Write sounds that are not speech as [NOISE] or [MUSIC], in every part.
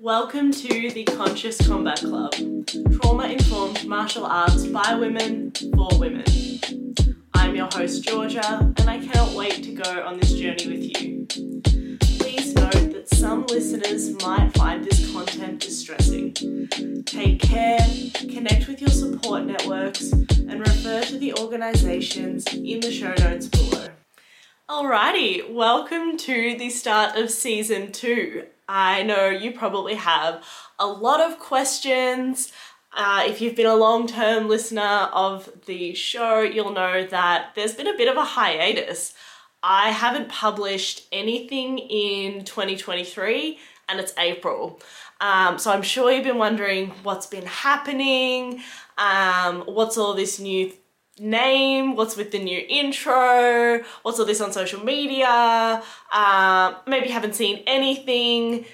Welcome to the Conscious Combat Club, trauma informed martial arts by women for women. I'm your host, Georgia, and I cannot wait to go on this journey with you. Please note that some listeners might find this content distressing. Take care, connect with your support networks, and refer to the organisations in the show notes below. Alrighty, welcome to the start of season two. I know you probably have a lot of questions. Uh, if you've been a long term listener of the show, you'll know that there's been a bit of a hiatus. I haven't published anything in 2023 and it's April. Um, so I'm sure you've been wondering what's been happening, um, what's all this new name, what's with the new intro, what's all this on social media, uh, maybe haven't seen anything.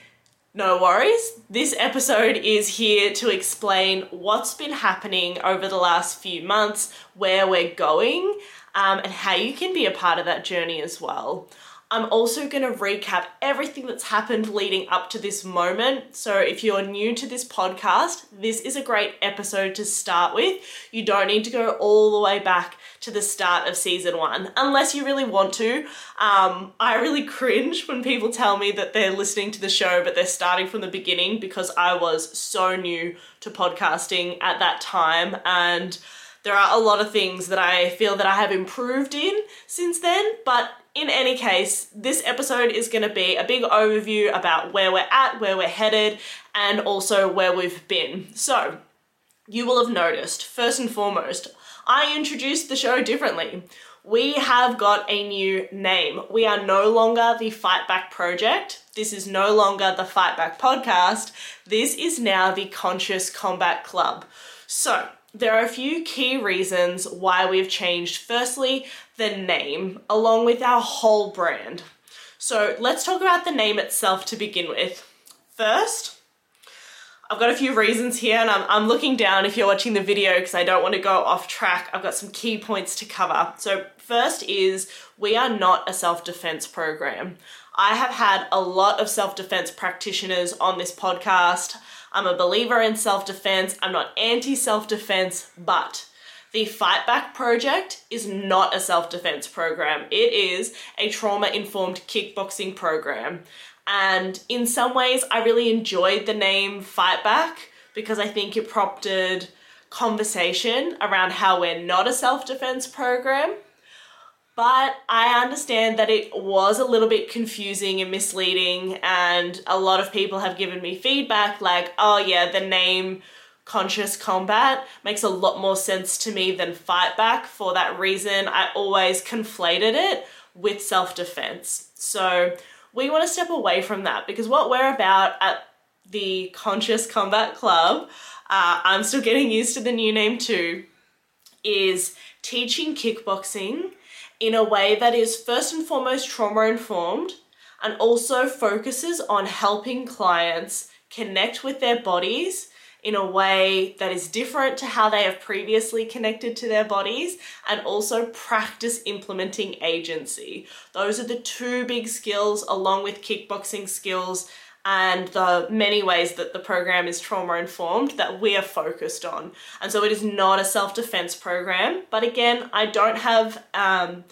No worries. This episode is here to explain what's been happening over the last few months, where we're going, um, and how you can be a part of that journey as well. I'm also going to recap everything that's happened leading up to this moment. So, if you're new to this podcast, this is a great episode to start with. You don't need to go all the way back to the start of season one unless you really want to. Um, I really cringe when people tell me that they're listening to the show but they're starting from the beginning because I was so new to podcasting at that time and there are a lot of things that I feel that I have improved in since then, but in any case, this episode is going to be a big overview about where we're at, where we're headed, and also where we've been. So, you will have noticed, first and foremost, I introduced the show differently. We have got a new name. We are no longer the Fight Back Project. This is no longer the Fight Back Podcast. This is now the Conscious Combat Club. So, there are a few key reasons why we've changed. Firstly, the name, along with our whole brand. So let's talk about the name itself to begin with. First, I've got a few reasons here, and I'm, I'm looking down if you're watching the video because I don't want to go off track. I've got some key points to cover. So, first is we are not a self defense program. I have had a lot of self defense practitioners on this podcast. I'm a believer in self defense. I'm not anti self defense, but the Fight Back Project is not a self defense program, it is a trauma informed kickboxing program. And in some ways, I really enjoyed the name Fight Back because I think it prompted conversation around how we're not a self defense program but I understand that it was a little bit confusing and misleading, and a lot of people have given me feedback like, oh, yeah, the name Conscious Combat makes a lot more sense to me than Fight Back. For that reason, I always conflated it with self defense. So we want to step away from that because what we're about at the Conscious Combat Club, uh, I'm still getting used to the new name too, is teaching kickboxing in a way that is first and foremost trauma informed and also focuses on helping clients connect with their bodies in a way that is different to how they have previously connected to their bodies and also practice implementing agency. Those are the two big skills, along with kickboxing skills and the many ways that the program is trauma informed that we are focused on. And so it is not a self defense program, but again, I don't have um,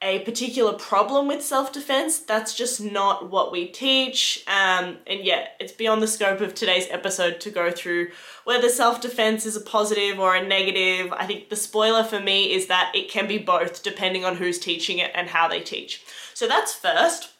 a particular problem with self defense. That's just not what we teach. Um, and yet, it's beyond the scope of today's episode to go through whether self defense is a positive or a negative. I think the spoiler for me is that it can be both depending on who's teaching it and how they teach. So that's first.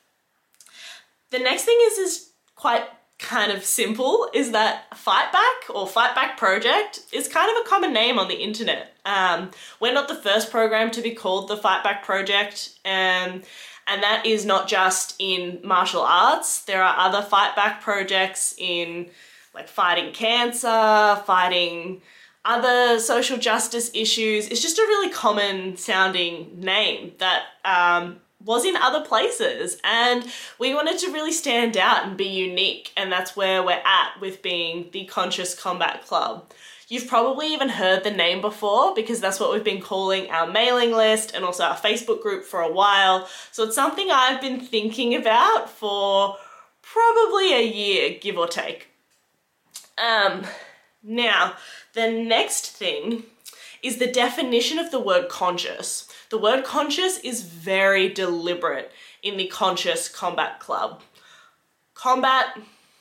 The next thing is is quite kind of simple is that Fight Back or Fight Back Project is kind of a common name on the internet. Um, we're not the first program to be called the Fight Back Project, um, and that is not just in martial arts. There are other Fight Back projects in like fighting cancer, fighting other social justice issues. It's just a really common sounding name that um, was in other places and we wanted to really stand out and be unique and that's where we're at with being the conscious combat club you've probably even heard the name before because that's what we've been calling our mailing list and also our facebook group for a while so it's something i've been thinking about for probably a year, give or take. Um, now, the next thing is the definition of the word conscious. The word conscious is very deliberate in the Conscious Combat Club. Combat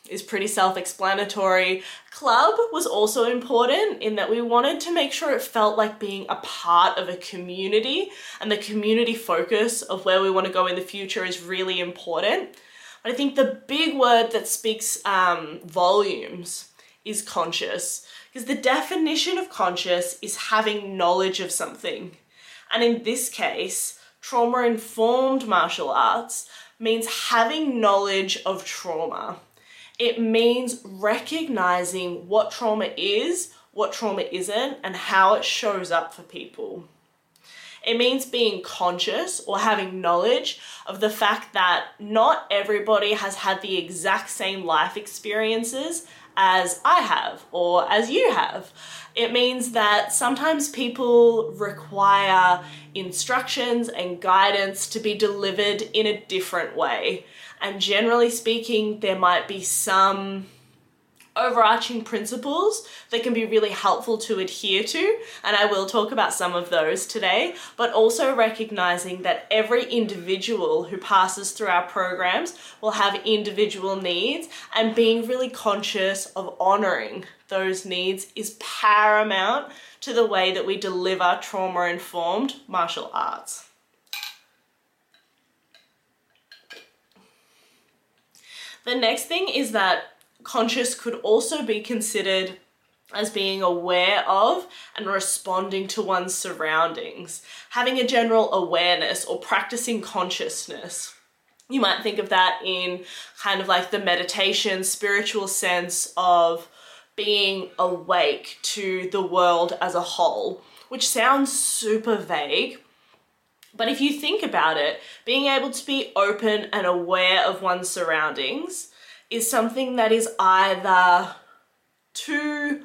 is pretty self explanatory. Club was also important in that we wanted to make sure it felt like being a part of a community, and the community focus of where we want to go in the future is really important. But I think the big word that speaks um, volumes is conscious, because the definition of conscious is having knowledge of something. And in this case, trauma informed martial arts means having knowledge of trauma. It means recognizing what trauma is, what trauma isn't, and how it shows up for people. It means being conscious or having knowledge of the fact that not everybody has had the exact same life experiences as I have or as you have. It means that sometimes people require instructions and guidance to be delivered in a different way. And generally speaking, there might be some overarching principles that can be really helpful to adhere to, and I will talk about some of those today, but also recognizing that every individual who passes through our programs will have individual needs, and being really conscious of honoring those needs is paramount to the way that we deliver trauma informed martial arts. The next thing is that conscious could also be considered as being aware of and responding to one's surroundings, having a general awareness or practicing consciousness. You might think of that in kind of like the meditation, spiritual sense of being awake to the world as a whole, which sounds super vague. But if you think about it, being able to be open and aware of one's surroundings is something that is either too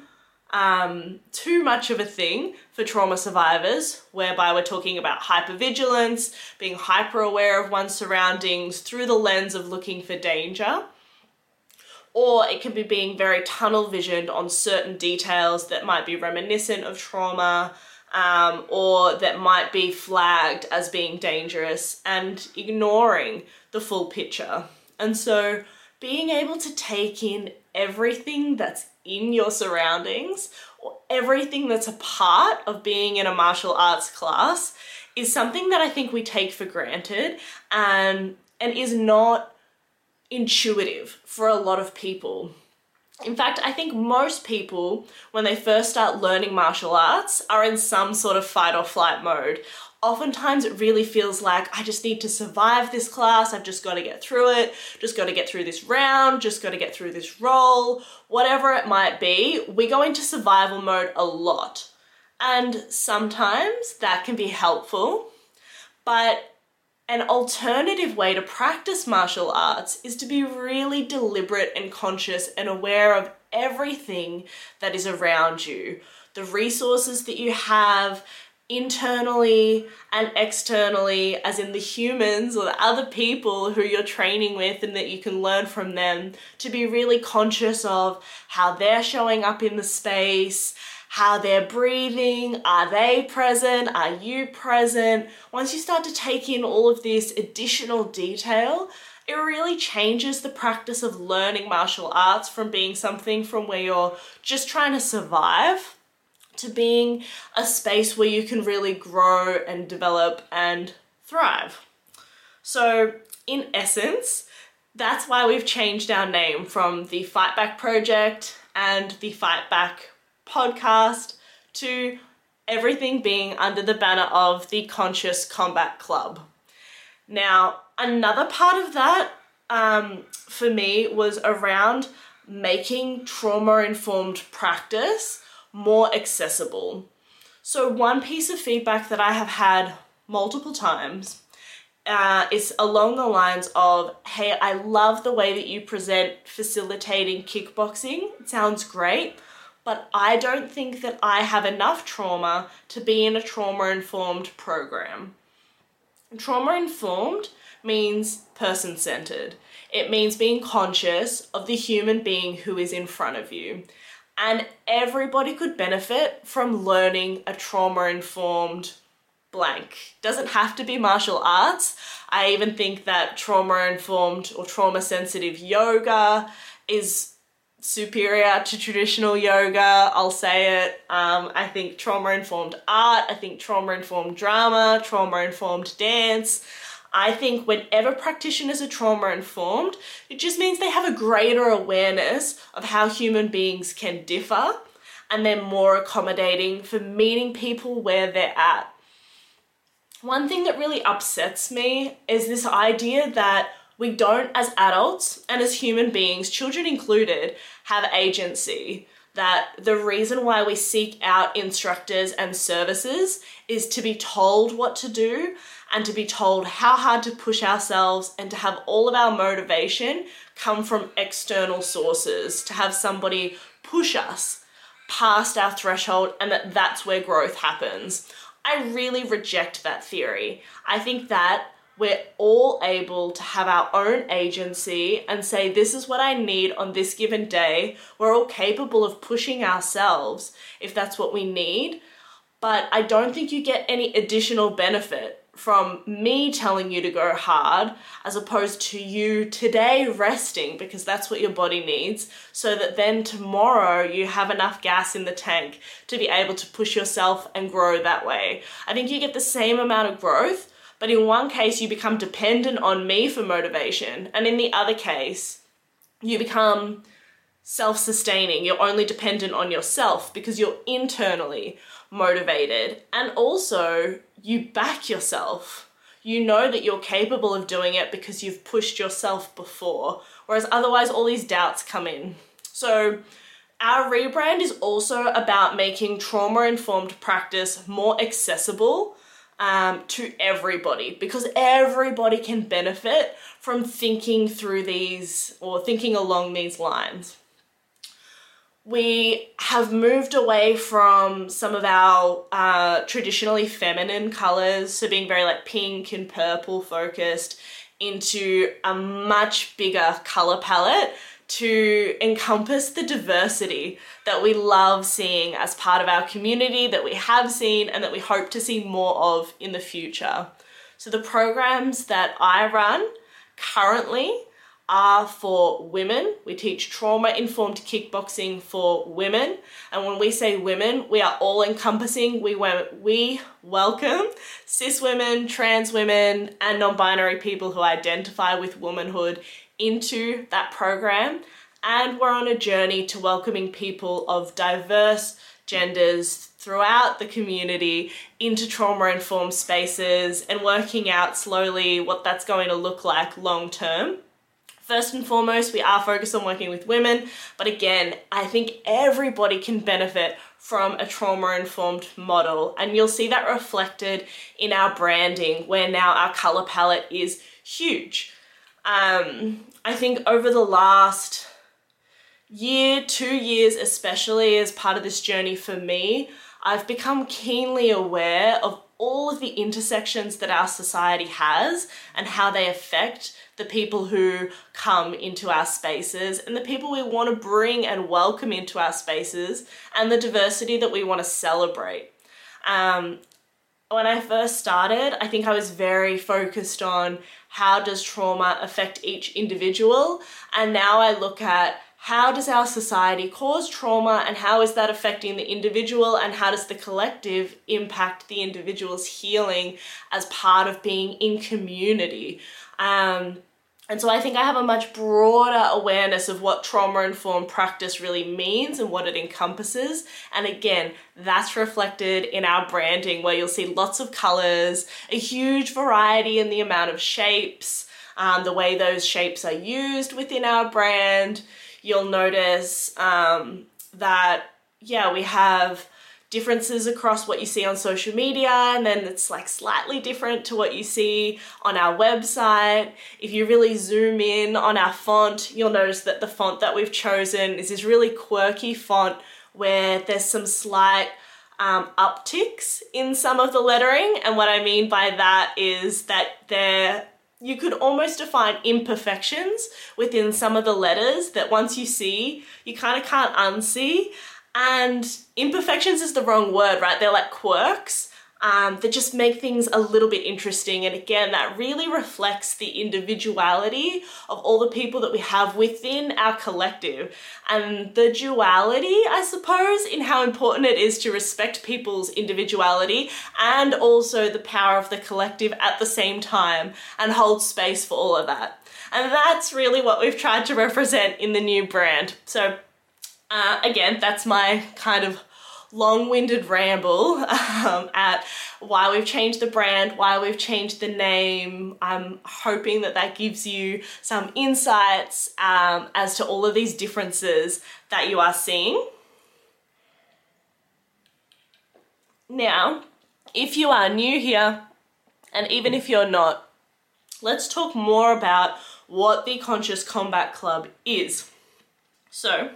um, too much of a thing for trauma survivors, whereby we're talking about hypervigilance, being hyper aware of one's surroundings through the lens of looking for danger. Or it can be being very tunnel visioned on certain details that might be reminiscent of trauma um, or that might be flagged as being dangerous and ignoring the full picture. And so being able to take in everything that's in your surroundings or everything that's a part of being in a martial arts class is something that I think we take for granted and and is not intuitive for a lot of people. In fact, I think most people, when they first start learning martial arts, are in some sort of fight or flight mode oftentimes it really feels like I just need to survive this class, I've just got to get through it, just got to get through this round, just got to get through this role, whatever it might be, we go into survival mode a lot. And sometimes that can be helpful, but an alternative way to practice martial arts is to be really deliberate and conscious and aware of everything that is around you. The resources that you have, internally and externally, as in the humans or the other people who you're training with, and that you can learn from them to be really conscious of how they're showing up in the space, how they're breathing, are they present, are you present? Once you start to take in all of this additional detail, it really changes the practice of learning martial arts from being something from where you're just trying to survive to being a space where you can really grow and develop and thrive. So, in essence, that's why we've changed our name from the Fight Back Project and the Fight Back podcast to everything being under the banner of the Conscious Combat Club. Now, another part of that um, for me was around making trauma informed practice more accessible. So, one piece of feedback that I have had multiple times uh, is along the lines of Hey, I love the way that you present facilitating kickboxing. It sounds great, but I don't think that I have enough trauma to be in a trauma informed program. Trauma informed means person centered. It means being conscious of the human being who is in front of you. And everybody could benefit from learning a trauma informed blank. Doesn't have to be martial arts. I even think that trauma informed or trauma sensitive yoga is superior to traditional yoga. I'll say it. Um, I think trauma informed art, I think trauma informed drama, trauma informed dance. I think whenever practitioners are trauma informed, it just means they have a greater awareness of how human beings can differ and they're more accommodating for meeting people where they're at. One thing that really upsets me is this idea that we don't, as adults and as human beings, children included, have agency. That the reason why we seek out instructors and services is to be told what to do and to be told how hard to push ourselves and to have all of our motivation come from external sources, to have somebody push us past our threshold and that that's where growth happens. I really reject that theory. I think that we're all able to have our own agency and say, This is what I need on this given day. We're all capable of pushing ourselves if that's what we need. But I don't think you get any additional benefit from me telling you to go hard as opposed to you today resting because that's what your body needs so that then tomorrow you have enough gas in the tank to be able to push yourself and grow that way. I think you get the same amount of growth, but in one case you become dependent on me for motivation, and in the other case you become self sustaining. You're only dependent on yourself because you're internally motivated and also you back yourself. You know that you're capable of doing it because you've pushed yourself before, whereas otherwise, all these doubts come in. So, our rebrand is also about making trauma informed practice more accessible um, to everybody because everybody can benefit from thinking through these or thinking along these lines we have moved away from some of our uh, traditionally feminine colors, so being very like pink and purple focused, into a much bigger color palette to encompass the diversity that we love seeing as part of our community, that we have seen, and that we hope to see more of in the future. So, the programs that I run currently are for women. We teach trauma informed kickboxing for women. And when we say women, we are all encompassing. We, we welcome cis women, trans women, and non binary people who identify with womanhood into that program. And we're on a journey to welcoming people of diverse genders throughout the community into trauma informed spaces and working out slowly what that's going to look like long term. First and foremost, we are focused on working with women, but again, I think everybody can benefit from a trauma informed model, and you'll see that reflected in our branding, where now our color palette is huge. Um, I think over the last year, two years, especially as part of this journey for me, I've become keenly aware of all of the intersections that our society has and how they affect the people who come into our spaces and the people we want to bring and welcome into our spaces and the diversity that we want to celebrate. Um, when I first started, I think I was very focused on how does trauma affect each individual, and now I look at how does our society cause trauma and how is that affecting the individual and how does the collective impact the individual's healing as part of being in community um, and so I think I have a much broader awareness of what trauma informed practice really means and what it encompasses. And again, that's reflected in our branding, where you'll see lots of colors, a huge variety in the amount of shapes, um, the way those shapes are used within our brand. You'll notice um, that, yeah, we have differences across what you see on social media and then it's like slightly different to what you see on our website. If you really zoom in on our font, you'll notice that the font that we've chosen is this really quirky font where there's some slight um, upticks in some of the lettering. And what I mean by that is that they're you could almost define imperfections within some of the letters that once you see, you kind of can't unsee. And imperfections is the wrong word, right? They're like quirks um, that just make things a little bit interesting. And again, that really reflects the individuality of all the people that we have within our collective and the duality, I suppose, in how important it is to respect people's individuality and also the power of the collective at the same time and hold space for all of that. And that's really what we've tried to represent in the new brand. So, uh, again, that's my kind of long-winded ramble [LAUGHS] um, at why we've changed the brand, why we've changed the name. I'm hoping that that gives you some insights um, as to all of these differences that you are seeing. Now, if you are new here, and even if you're not, let's talk more about what the Conscious Combat Club is. So,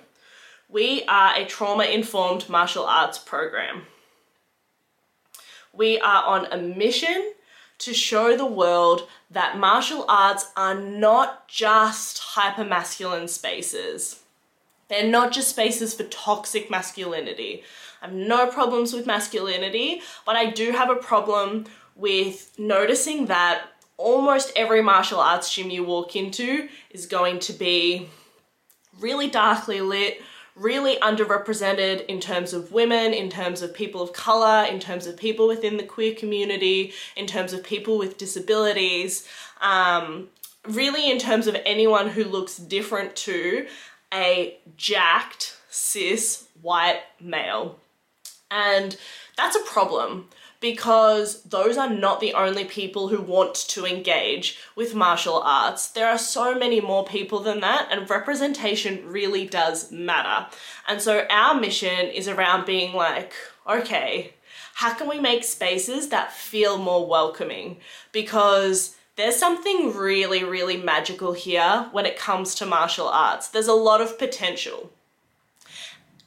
we are a trauma informed martial arts program. We are on a mission to show the world that martial arts are not just hypermasculine spaces. They're not just spaces for toxic masculinity. I have no problems with masculinity, but I do have a problem with noticing that almost every martial arts gym you walk into is going to be really darkly lit, really underrepresented in terms of women, in terms of people of color, in terms of people within the queer community, in terms of people with disabilities, um, really in terms of anyone who looks different to a jacked cis white male. And that's a problem because those are not the only people who want to engage with martial arts. There are so many more people than that, and representation really does matter. And so, our mission is around being like, okay, how can we make spaces that feel more welcoming? Because there's something really, really magical here when it comes to martial arts. There's a lot of potential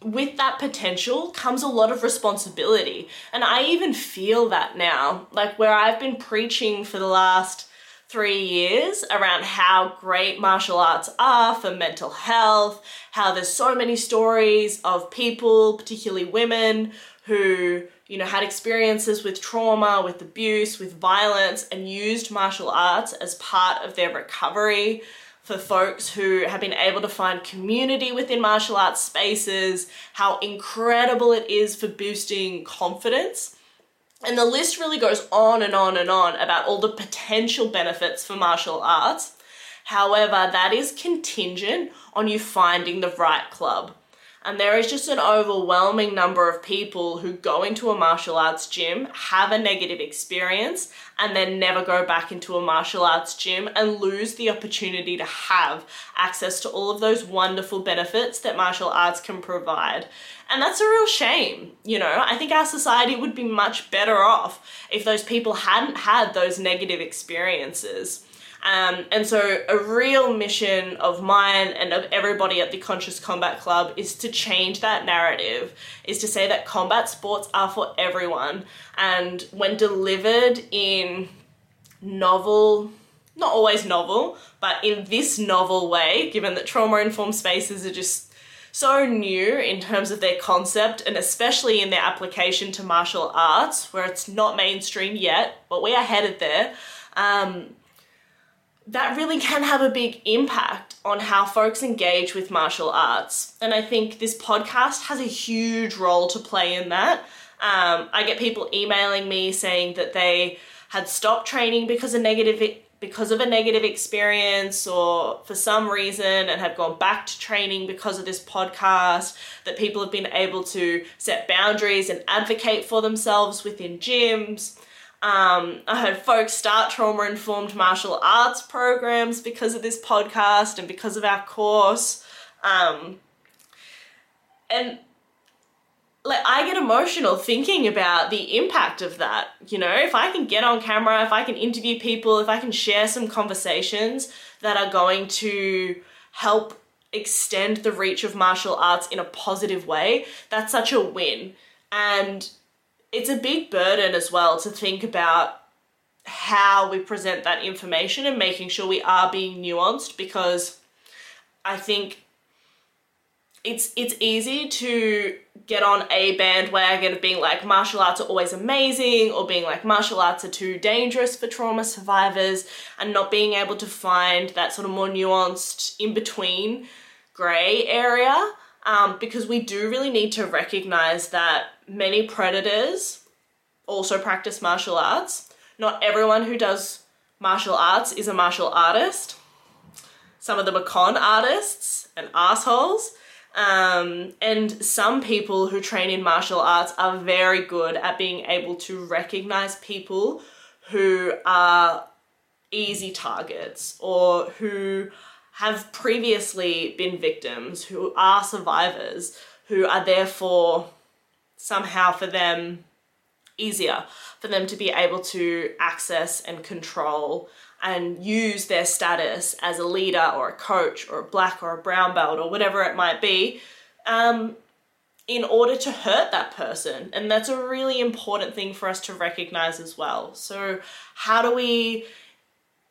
with that potential comes a lot of responsibility. And I even feel that now, like where I've been preaching for the last three years around how great martial arts are for mental health, how there's so many stories of people, particularly women, who you know had experiences with trauma, with abuse, with violence, and used martial arts as part of their recovery for folks who have been able to find community within martial arts spaces, how incredible it is for boosting confidence. And the list really goes on and on and on about all the potential benefits for martial arts. However, that is contingent on you finding the right club. And there is just an overwhelming number of people who go into a martial arts gym, have a negative experience, and then never go back into a martial arts gym and lose the opportunity to have access to all of those wonderful benefits that martial arts can provide. And that's a real shame, you know. I think our society would be much better off if those people hadn't had those negative experiences. Um, and so, a real mission of mine and of everybody at the Conscious Combat Club is to change that narrative, is to say that combat sports are for everyone. And when delivered in novel, not always novel, but in this novel way, given that trauma informed spaces are just so new in terms of their concept and especially in their application to martial arts, where it's not mainstream yet, but we are headed there. Um, that really can have a big impact on how folks engage with martial arts. And I think this podcast has a huge role to play in that. Um, I get people emailing me saying that they had stopped training because of negative because of a negative experience or for some reason and have gone back to training because of this podcast that people have been able to set boundaries and advocate for themselves within gyms um, I had folks start trauma informed martial arts programs because of this podcast and because of our course. Um, and like I get emotional thinking about the impact of that. You know, if I can get on camera, if I can interview people, if I can share some conversations that are going to help extend the reach of martial arts in a positive way, that's such a win. And it's a big burden as well to think about how we present that information and making sure we are being nuanced because I think it's it's easy to get on a bandwagon of being like martial arts are always amazing or being like martial arts are too dangerous for trauma survivors and not being able to find that sort of more nuanced in between gray area um, because we do really need to recognize that many predators also practice martial arts. Not everyone who does martial arts is a martial artist. Some of them are con artists and assholes. Um, and some people who train in martial arts are very good at being able to recognize people who are easy targets or who have previously been victims, who are survivors, who are therefore somehow for them easier for them to be able to access and control and use their status as a leader or a coach or a black or a brown belt or whatever it might be um, in order to hurt that person. And that's a really important thing for us to recognize as well. So, how do we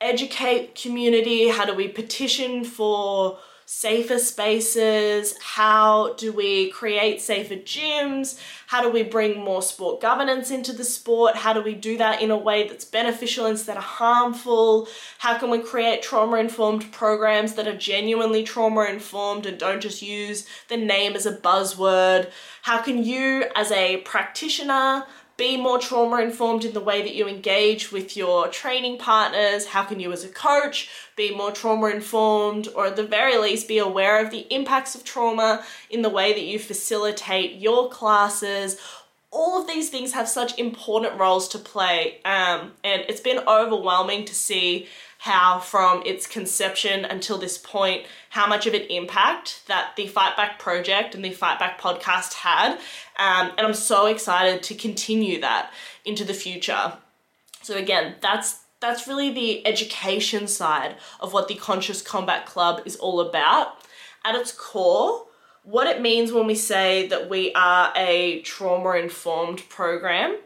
educate community? How do we petition for safer spaces? How do we create safer gyms? How do we bring more sport governance into the sport? How do we do that in a way that's beneficial instead of harmful? How can we create trauma informed programs that are genuinely trauma informed and don't just use the name as a buzzword? How can you, as a practitioner, be more trauma informed in the way that you engage with your training partners? How can you, as a coach, be more trauma informed or at the very least be aware of the impacts of trauma in the way that you facilitate your classes? All of these things have such important roles to play, um, and it's been overwhelming to see how from its conception until this point, how much of an impact that the Fight Back project and the Fight Back podcast had. Um, and I'm so excited to continue that into the future. So again, that's that's really the education side of what the Conscious Combat Club is all about. At its core, what it means when we say that we are a trauma informed program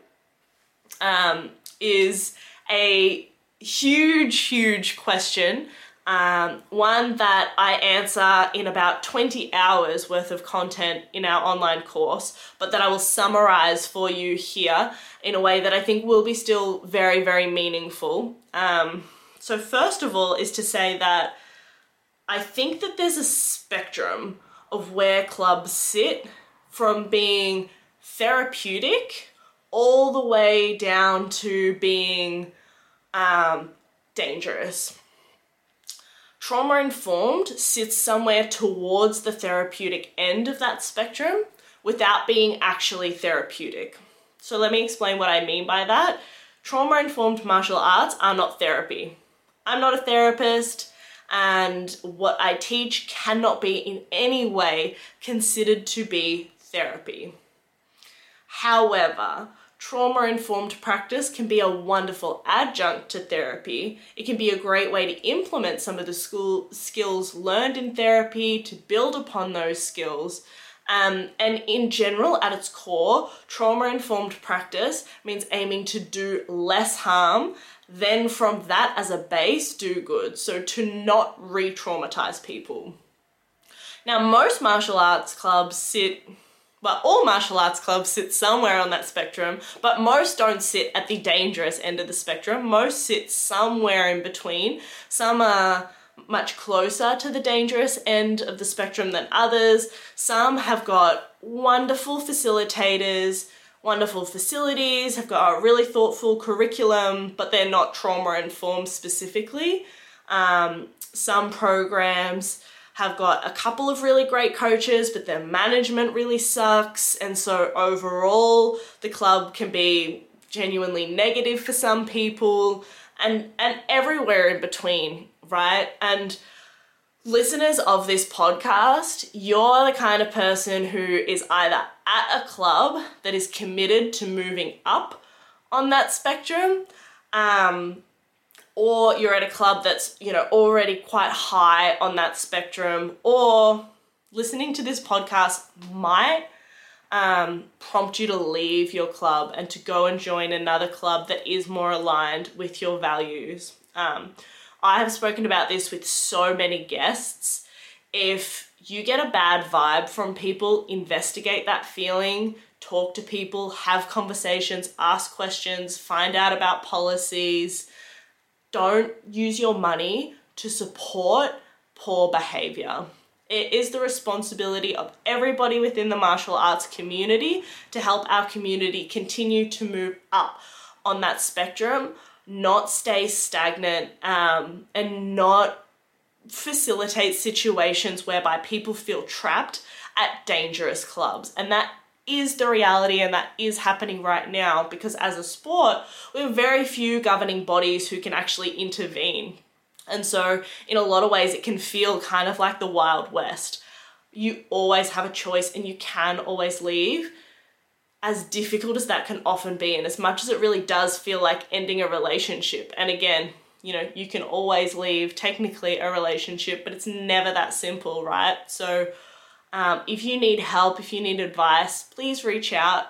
um, is a huge, huge question. Um, one that I answer in about 20 hours worth of content in our online course, but that I will summarize for you here in a way that I think will be still very, very meaningful. Um, so, first of all, is to say that I think that there's a spectrum of where clubs sit from being therapeutic all the way down to being um, dangerous. Trauma informed sits somewhere towards the therapeutic end of that spectrum without being actually therapeutic. So, let me explain what I mean by that. Trauma informed martial arts are not therapy. I'm not a therapist, and what I teach cannot be in any way considered to be therapy. However, trauma informed practice can be a wonderful adjunct to therapy. It can be a great way to implement some of the school skills learned in therapy to build upon those skills. Um, and in general, at its core, trauma informed practice means aiming to do less harm, then from that as a base, do good. So to not re traumatize people. Now, most martial arts clubs sit but all martial arts clubs sit somewhere on that spectrum, but most don't sit at the dangerous end of the spectrum. Most sit somewhere in between. Some are much closer to the dangerous end of the spectrum than others. Some have got wonderful facilitators, wonderful facilities, have got a really thoughtful curriculum, but they're not trauma informed specifically. Um, some programs have got a couple of really great coaches, but their management really sucks. And so overall, the club can be genuinely negative for some people and and everywhere in between, right? And listeners of this podcast, you're the kind of person who is either at a club that is committed to moving up on that spectrum, um, or you're at a club that's, you know, already quite high on that spectrum, or listening to this podcast might um, prompt you to leave your club and to go and join another club that is more aligned with your values. Um, I have spoken about this with so many guests. If you get a bad vibe from people, investigate that feeling, talk to people, have conversations, ask questions, find out about policies. Don't use your money to support poor behavior. It is the responsibility of everybody within the martial arts community to help our community continue to move up on that spectrum, not stay stagnant, um, and not facilitate situations whereby people feel trapped at dangerous clubs. And that is the reality and that is happening right now because as a sport, we have very few governing bodies who can actually intervene. And so, in a lot of ways, it can feel kind of like the Wild West. You always have a choice and you can always leave. As difficult as that can often be, and as much as it really does feel like ending a relationship, and again, you know, you can always leave technically a relationship, but it's never that simple, right? So, um, if you need help, if you need advice, please reach out.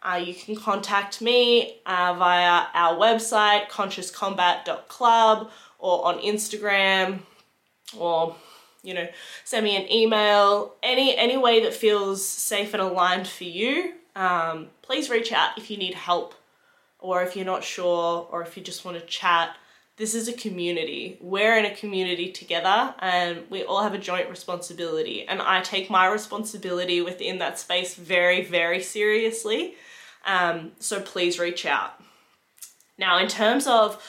Uh, you can contact me uh, via our website, consciouscombat.club, or on Instagram, or you know, send me an email. Any any way that feels safe and aligned for you. Um, please reach out if you need help, or if you're not sure, or if you just want to chat this is a community. We're in a community together and we all have a joint responsibility. And I take my responsibility within that space very, very seriously. Um, so please reach out. Now, in terms of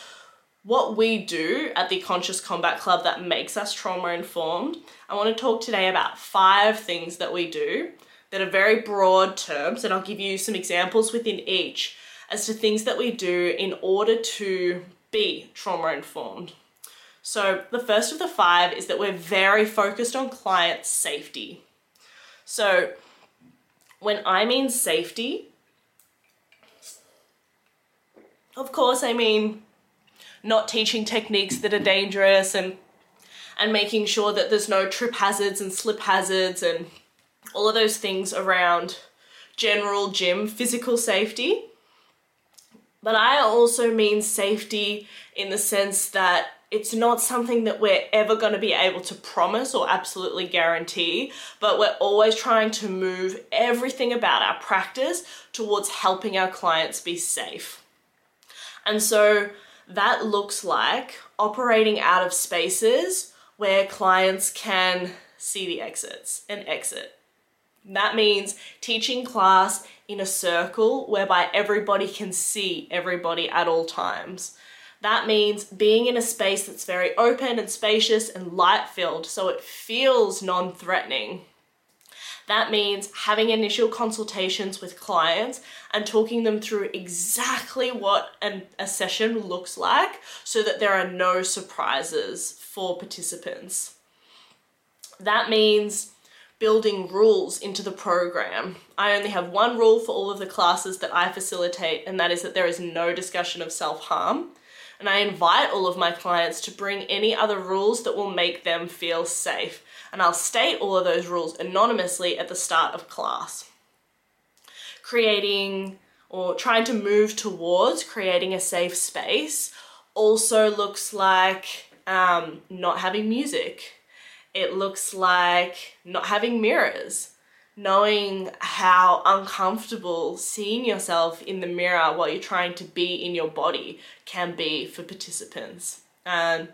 what we do at the Conscious Combat Club that makes us trauma informed, I want to talk today about five things that we do that are very broad terms, and I'll give you some examples within each as to things that we do in order to be trauma informed. So, the first of the five is that we're very focused on client safety. So, when I mean safety, of course, I mean not teaching techniques that are dangerous and and making sure that there's no trip hazards and slip hazards and all of those things around general gym physical safety. But I also mean safety in the sense that it's not something that we're ever going to be able to promise or absolutely guarantee, but we're always trying to move everything about our practice towards helping our clients be safe. And so that looks like operating out of spaces where clients can see the exits and exit. That means teaching class in a circle whereby everybody can see everybody at all times. That means being in a space that's very open and spacious and light filled so it feels non threatening. That means having initial consultations with clients and talking them through exactly what an, a session looks like so that there are no surprises for participants. That means building rules into the program. I only have one rule for all of the classes that I facilitate, and that is that there is no discussion of self harm. And I invite all of my clients to bring any other rules that will make them feel safe. And I'll state all of those rules anonymously at the start of class. Creating or trying to move towards creating a safe space also looks like um, not having music it looks like not having mirrors, knowing how uncomfortable seeing yourself in the mirror while you're trying to be in your body can be for participants. Um,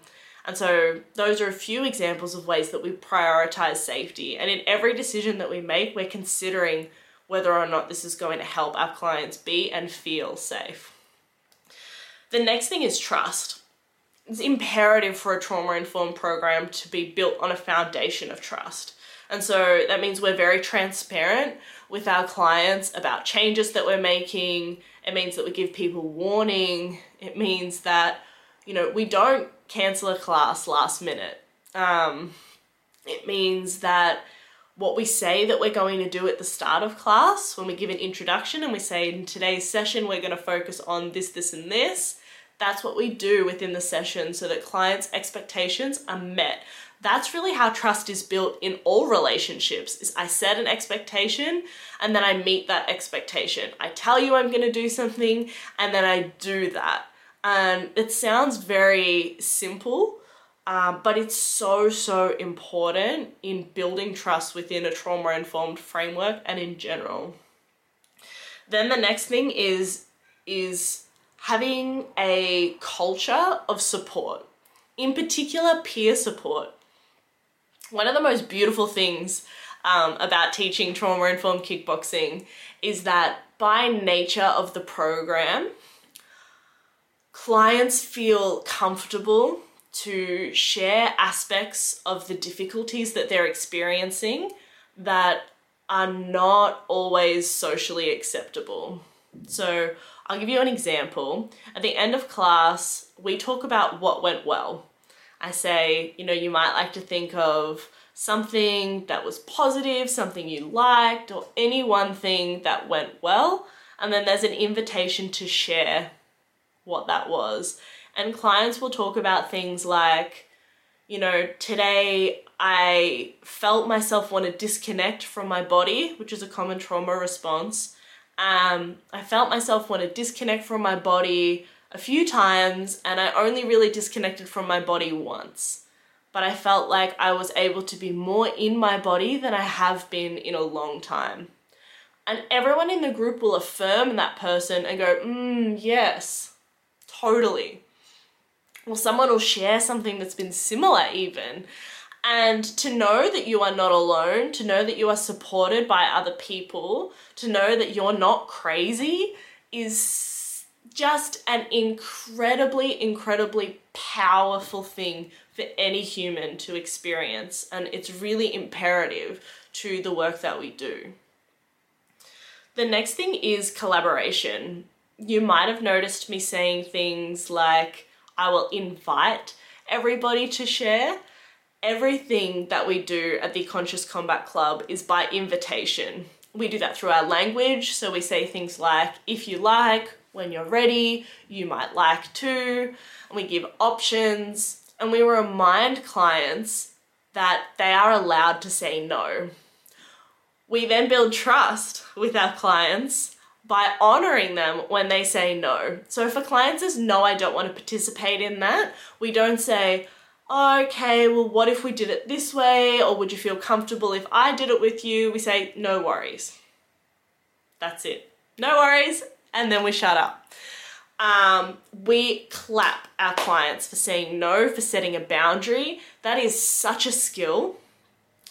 and so those are a few examples of ways that we prioritize safety. And in every decision that we make, we're considering whether or not this is going to help our clients be and feel safe. The next thing is trust it's imperative for a trauma informed program to be built on a foundation of trust. And so that means we're very transparent with our clients about changes that we're making. It means that we give people warning. It means that, you know, we don't cancel a class last minute. Um, it means that what we say that we're going to do at the start of class, when we give an introduction and we say in today's session we're going to focus on this, this, and this, that's what we do within the session so that clients' expectations are met. That's really how trust is built in all relationships. Is I set an expectation and then I meet that expectation. I tell you I'm going to do something and then I do that. And it sounds very simple, um, but it's so, so important in building trust within a trauma informed framework and in general. Then the next thing is is having a culture of support, in particular peer support. One of the most beautiful things um, about teaching trauma informed kickboxing is that by nature of the program, clients feel comfortable to share aspects of the difficulties that they're experiencing that are not always socially acceptable. So, I'll give you an example. At the end of class, we talk about what went well. I say, you know, you might like to think of something that was positive, something you liked, or any one thing that went well. And then there's an invitation to share what that was. And clients will talk about things like, you know, today I felt myself want to disconnect from my body, which is a common trauma response. Um, I felt myself want to disconnect from my body a few times, and I only really disconnected from my body once. But I felt like I was able to be more in my body than I have been in a long time. And everyone in the group will affirm that person and go, mm, yes, totally. Or someone will share something that's been similar, even. And to know that you are not alone, to know that you are supported by other people, to know that you're not crazy is just an incredibly, incredibly powerful thing for any human to experience. And it's really imperative to the work that we do. The next thing is collaboration. You might have noticed me saying things like, I will invite everybody to share everything that we do at the Conscious Combat Club is by invitation. We do that through our language, so we say things like, if you like, when you're ready, you might like to, and we give options, and we remind clients that they are allowed to say no. We then build trust with our clients by honoring them when they say no. So if a client says, no, I don't want to participate in that, we don't say, okay, well, what if we did it this way? Or would you feel comfortable if I did it with you? We say, no worries. That's it. No worries. And then we shut up. Um, we clap our clients for saying no, for setting a boundary. That is such a skill.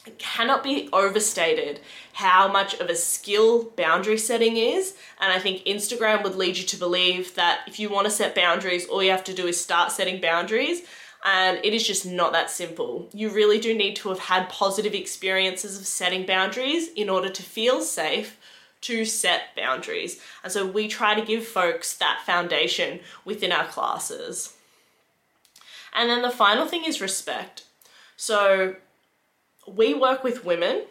It cannot be overstated how much of a skill boundary setting is. And I think Instagram would lead you to believe that if you want to set boundaries, all you have to do is start setting boundaries and it is just not that simple. You really do need to have had positive experiences of setting boundaries in order to feel safe to set boundaries. And so we try to give folks that foundation within our classes. And then the final thing is respect. So we work with women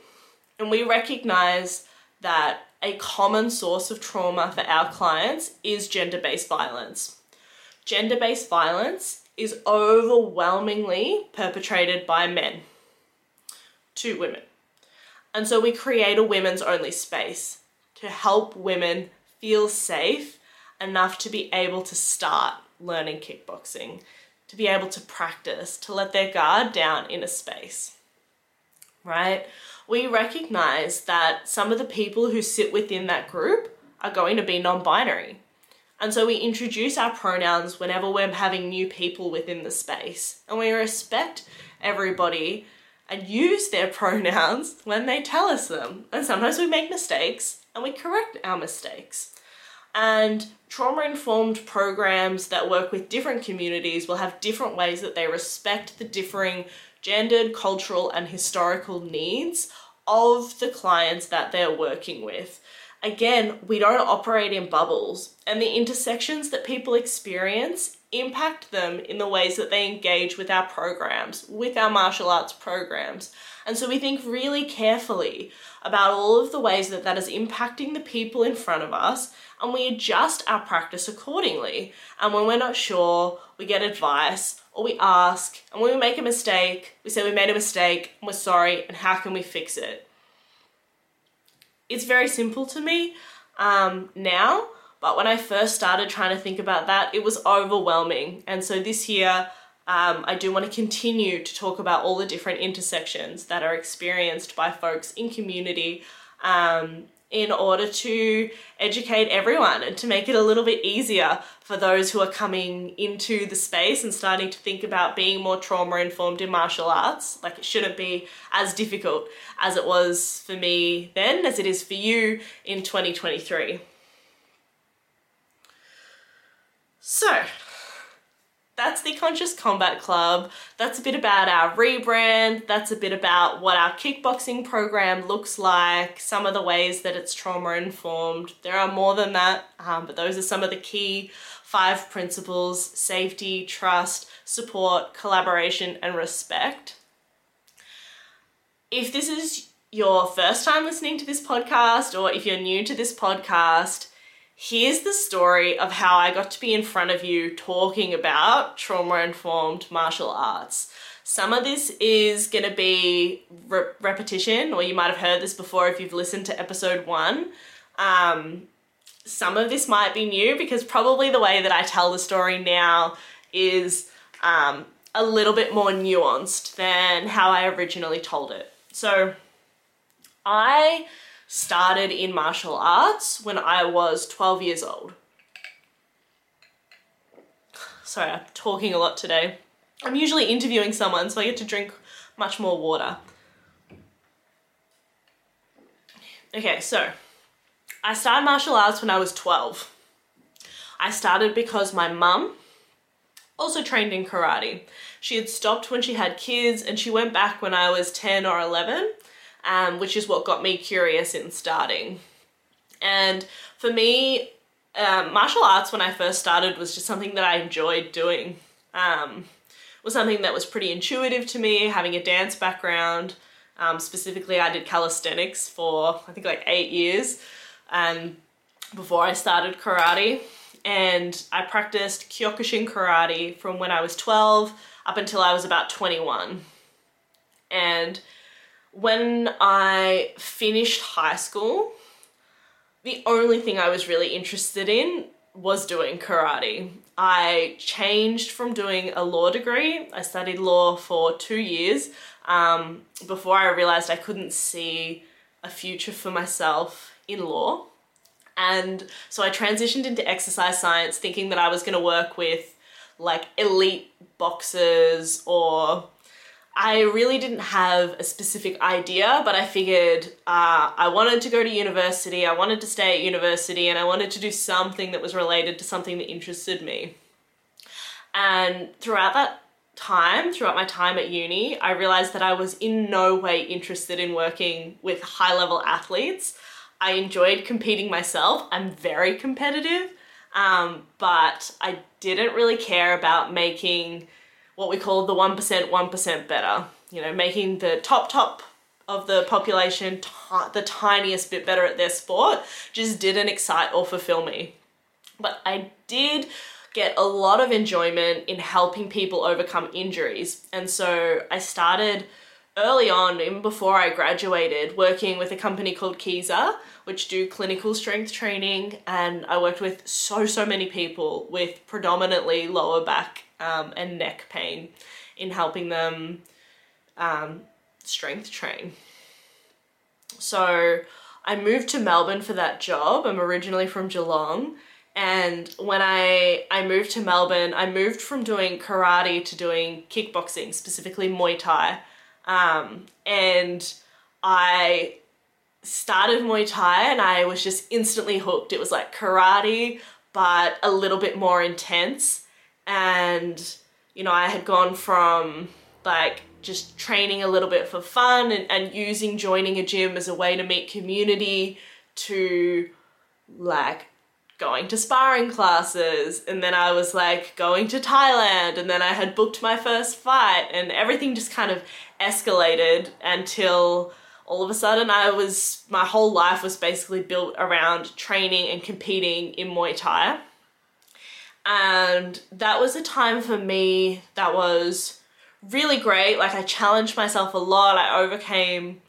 and we recognize that a common source of trauma for our clients is gender based violence. Gender based violence is overwhelmingly perpetrated by men to women. And so we create a women's only space to help women feel safe enough to be able to start learning kickboxing, to be able to practice, to let their guard down in a space. Right? We recognize that some of the people who sit within that group are going to be non binary. And so we introduce our pronouns whenever we're having new people within the space. And we respect everybody and use their [LAUGHS] pronouns when they tell us them. And sometimes we make mistakes and we correct our mistakes. And trauma informed programs that work with different communities will have different ways that they respect the differing gendered, cultural, and historical needs of the clients that they're working with. Again, we don't operate in bubbles, and the intersections that people experience impact them in the ways that they engage with our programs, with our martial arts programs. And so we think really carefully about all of the ways that that is impacting the people in front of us, and we adjust our practice accordingly. And when we're not sure, we get advice or we ask, and when we make a mistake, we say we made a mistake and we're sorry, and how can we fix it? It's very simple to me um, now, but when I first started trying to think about that, it was overwhelming. And so this year, um, I do want to continue to talk about all the different intersections that are experienced by folks in community um, in order to educate everyone and to make it a little bit easier for those who are coming into the space and starting to think about being more trauma informed in martial arts. Like it shouldn't be as difficult as it was for me then as it is for you in 2023. So, that's the Conscious Combat Club. That's a bit about our rebrand. That's a bit about what our kickboxing program looks like, some of the ways that it's trauma informed. There are more than that, um, but those are some of the key five principles safety, trust, support, collaboration, and respect. If this is your first time listening to this podcast, or if you're new to this podcast, here's the story of how I got to be in front of you talking about trauma informed martial arts. Some of this is going to be re- repetition, or you might have heard this before if you've listened to episode one. Um, some of this might be new because probably the way that I tell the story now is um, a little bit more nuanced than how I originally told it. So, I started in martial arts when I was 12 years old. Sorry, I'm talking a lot today. I'm usually interviewing someone, so I get to drink much more water. Okay, so I started martial arts when I was 12. I started because my mum also trained in karate. She had stopped when she had kids and she went back when I was 10 or 11 um, which is what got me curious in starting. And for me, um, martial arts when I first started was just something that I enjoyed doing. Um, was something that was pretty intuitive to me, having a dance background. Um, specifically, I did calisthenics for I think like eight years, and before I started karate. And I practiced Kyokushin karate from when I was 12 up until I was about 21. And when I finished high school, the only thing I was really interested in was doing karate. I changed from doing a law degree. I studied law for two years um, before I realized I couldn't see a future for myself in law. And so I transitioned into exercise science thinking that I was going to work with like elite boxers or I really didn't have a specific idea, but I figured uh, I wanted to go to university, I wanted to stay at university, and I wanted to do something that was related to something that interested me. And throughout that time, throughout my time at uni, I realized that I was in no way interested in working with high level athletes. I enjoyed competing myself, I'm very competitive, um, but I didn't really care about making what we call the 1% 1% better. You know, making the top top of the population the tiniest bit better at their sport just didn't excite or fulfill me. But I did get a lot of enjoyment in helping people overcome injuries. And so I started early on, even before I graduated, working with a company called Kieser, which do clinical strength training. And I worked with so, so many people with predominantly lower back um, and neck pain in helping them um, strength train. So I moved to Melbourne for that job. I'm originally from Geelong. And when I, I moved to Melbourne, I moved from doing karate to doing kickboxing, specifically Muay Thai. Um, and I started Muay Thai and I was just instantly hooked. It was like karate, but a little bit more intense and you know I had gone from like just training a little bit for fun and, and using joining a gym as a way to meet community to like going to sparring classes. And then I was like going to Thailand. And then I had booked my first fight and everything just kind of escalated until all of a sudden I was my whole life was basically built around training and competing in Muay Thai And that was a time for me that was really great. Like I challenged myself a lot. I overcame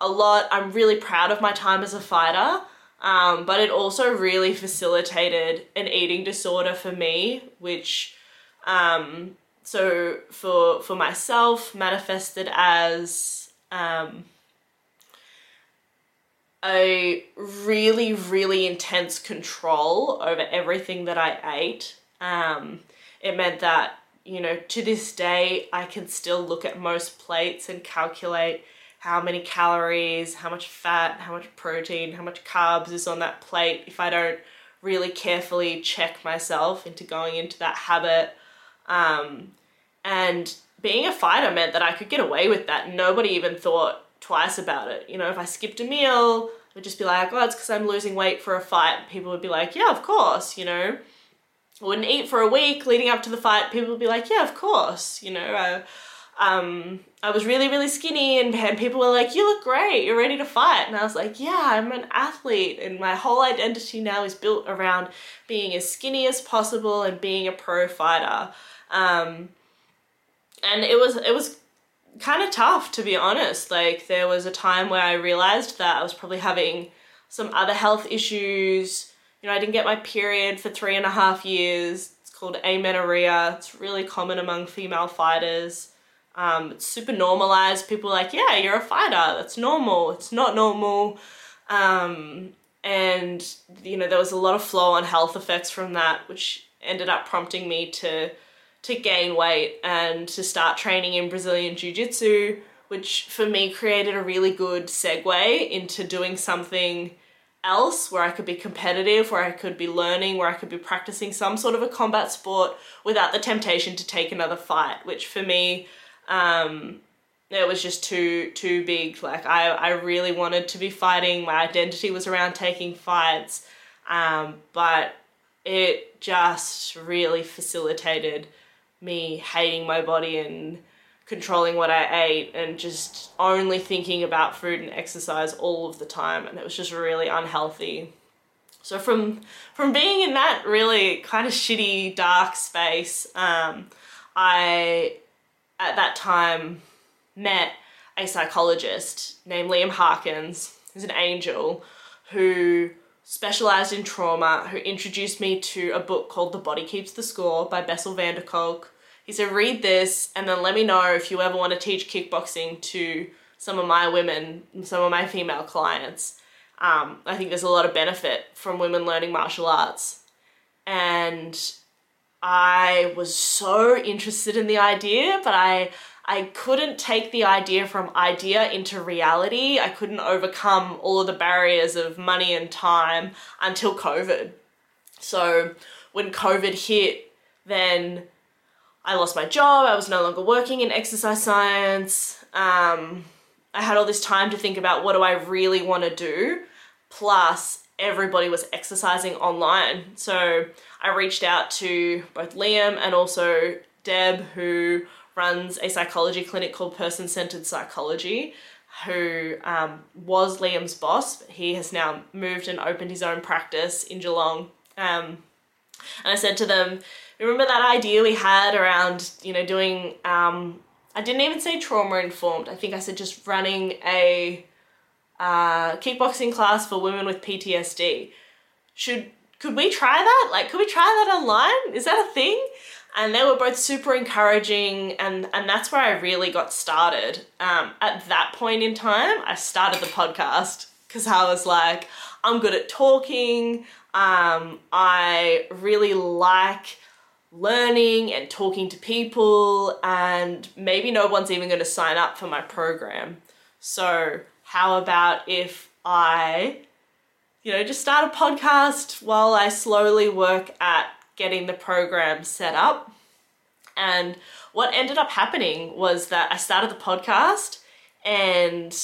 a lot. I'm really proud of my time as a fighter. Um, but it also really facilitated an eating disorder for me, which um, so for for myself manifested as um, a really really intense control over everything that I ate. Um, it meant that you know to this day I can still look at most plates and calculate how many calories, how much fat, how much protein, how much carbs is on that plate if I don't really carefully check myself into going into that habit. Um, and being a fighter meant that I could get away with that. Nobody even thought twice about it. You know, if I skipped a meal, it would just be like, oh, it's because I'm losing weight for a fight. People would be like, yeah, of course, you know. I wouldn't eat for a week leading up to the fight. People would be like, yeah, of course, you know. Uh, um, I was really, really skinny, and, and people were like, You look great, you're ready to fight. And I was like, Yeah, I'm an athlete, and my whole identity now is built around being as skinny as possible and being a pro fighter. Um, and it was, it was kind of tough to be honest. Like, there was a time where I realized that I was probably having some other health issues. You know, I didn't get my period for three and a half years. It's called amenorrhea. It's really common among female fighters. Um, it's super normalized. People are like, yeah, you're a fighter. That's normal. It's not normal. Um, and, you know, there was a lot of flow on health effects from that, which ended up prompting me to to gain weight and to start training in Brazilian Jiu-Jitsu, which for me created a really good segue into doing something else where I could be competitive, where I could be learning, where I could be practicing some sort of a combat sport without the temptation to take another fight, which for me um, it was just too too big. Like I, I really wanted to be fighting. My identity was around taking fights, um, but it just really facilitated me hating my body and controlling what I ate and just only thinking about food and exercise all of the time and it was just really unhealthy. So from from being in that really kind of shitty dark space, um, I at that time met a psychologist named Liam Harkins, who's an angel, who specialized in trauma, who introduced me to a book called The Body Keeps the Score by Bessel van der Kolk. He said, read this and then let me know if you ever want to teach kickboxing to some of my women, some of my female clients. Um, I think there's a lot of benefit from women learning martial arts. And I was so interested in the idea, but I I couldn't take the idea from idea into reality. I couldn't overcome all of the barriers of money and time until COVID. So when COVID hit, then I lost my job. I was no longer working in exercise science. Um, I had all this time to think about what do I really want to do. Plus, everybody was exercising online. So I reached out to both Liam and also Deb, who runs a psychology clinic called Person Centered Psychology, who um, was Liam's boss, but he has now moved and opened his own practice in Geelong. Um, and I said to them, remember that idea we had around, you know, doing, um, I didn't even say trauma informed. I think I said just running a uh, kickboxing class for women with PTSD. Should could we try that? Like, could we try that online? Is that a thing? And they were both super encouraging, and and that's where I really got started. Um, at that point in time, I started the podcast because I was like, I'm good at talking. Um, I really like learning and talking to people, and maybe no one's even going to sign up for my program. So how about if I, you know, just start a podcast while I slowly work at getting the program set up? And what ended up happening was that I started the podcast and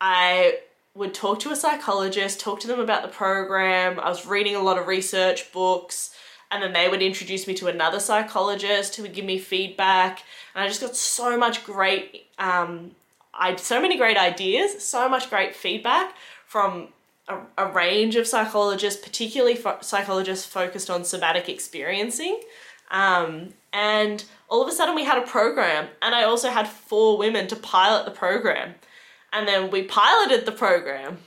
I would talk to a psychologist, talk to them about the program. I was reading a lot of research books, and then they would introduce me to another psychologist who would give me feedback. And I just got so much great um, I so many great ideas, so much great feedback from a, a range of psychologists, particularly fo- psychologists focused on somatic experiencing. Um, and all of a sudden, we had a program, and I also had four women to pilot the program. And then we piloted the program.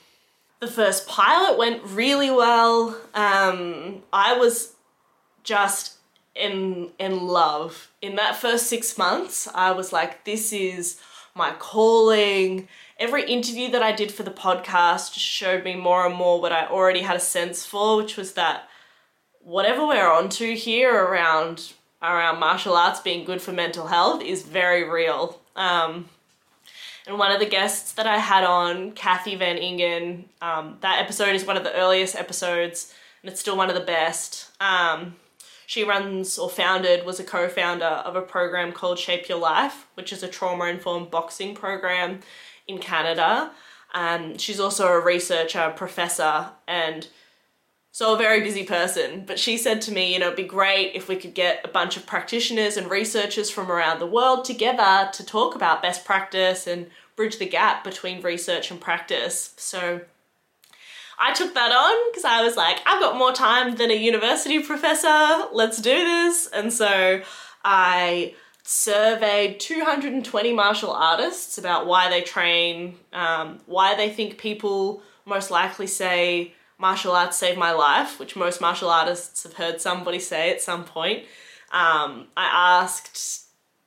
The first pilot went really well. Um, I was just in in love. In that first six months, I was like, this is my calling. Every interview that I did for the podcast showed me more and more what I already had a sense for, which was that whatever we're onto here around around martial arts being good for mental health is very real. Um, and one of the guests that I had on, Cathy Van Ingen, um, that episode is one of the earliest episodes, and it's still one of the best. Um, she runs or founded, was a co founder of a program called Shape Your Life, which is a trauma informed boxing program in Canada. And she's also a researcher, professor, and so a very busy person. But she said to me, you know, it'd be great if we could get a bunch of practitioners and researchers from around the world together to talk about best practice and bridge the gap between research and practice. So I took that on because I was like, I've got more time than a university professor. Let's do this. And so I surveyed 220 martial artists about why they train, um, why they think people most likely say martial arts saved my life, which most martial artists have heard somebody say at some point. Um, I asked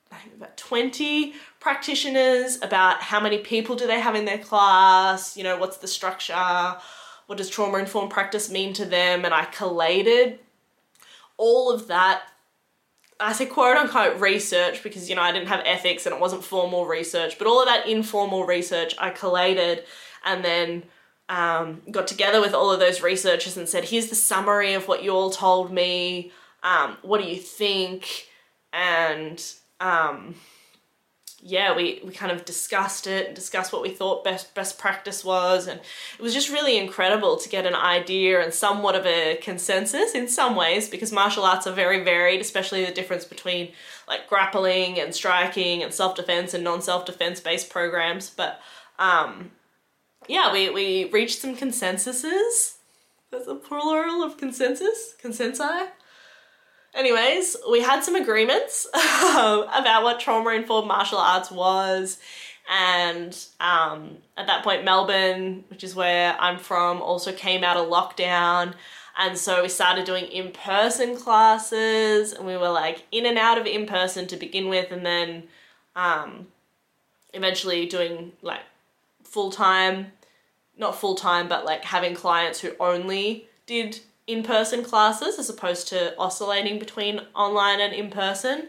I about 20 practitioners about how many people do they have in their class, you know, what's the structure, what does trauma informed practice mean to them? And I collated all of that. I say quote unquote research because you know I didn't have ethics and it wasn't formal research, but all of that informal research I collated and then um, got together with all of those researchers and said, here's the summary of what you all told me. Um, what do you think? And um, yeah, we, we kind of discussed it and discussed what we thought best best practice was, and it was just really incredible to get an idea and somewhat of a consensus in some ways because martial arts are very varied, especially the difference between like grappling and striking and self defense and non self defense based programs. But um, yeah, we we reached some consensuses. That's a plural of consensus, consensi. Anyways, we had some agreements [LAUGHS] about what trauma informed martial arts was. And um, at that point, Melbourne, which is where I'm from, also came out of lockdown. And so we started doing in person classes, and we were like in and out of in person to begin with, and then um, eventually doing like full time, not full time, but like having clients who only did in person classes as opposed to oscillating between online and in person.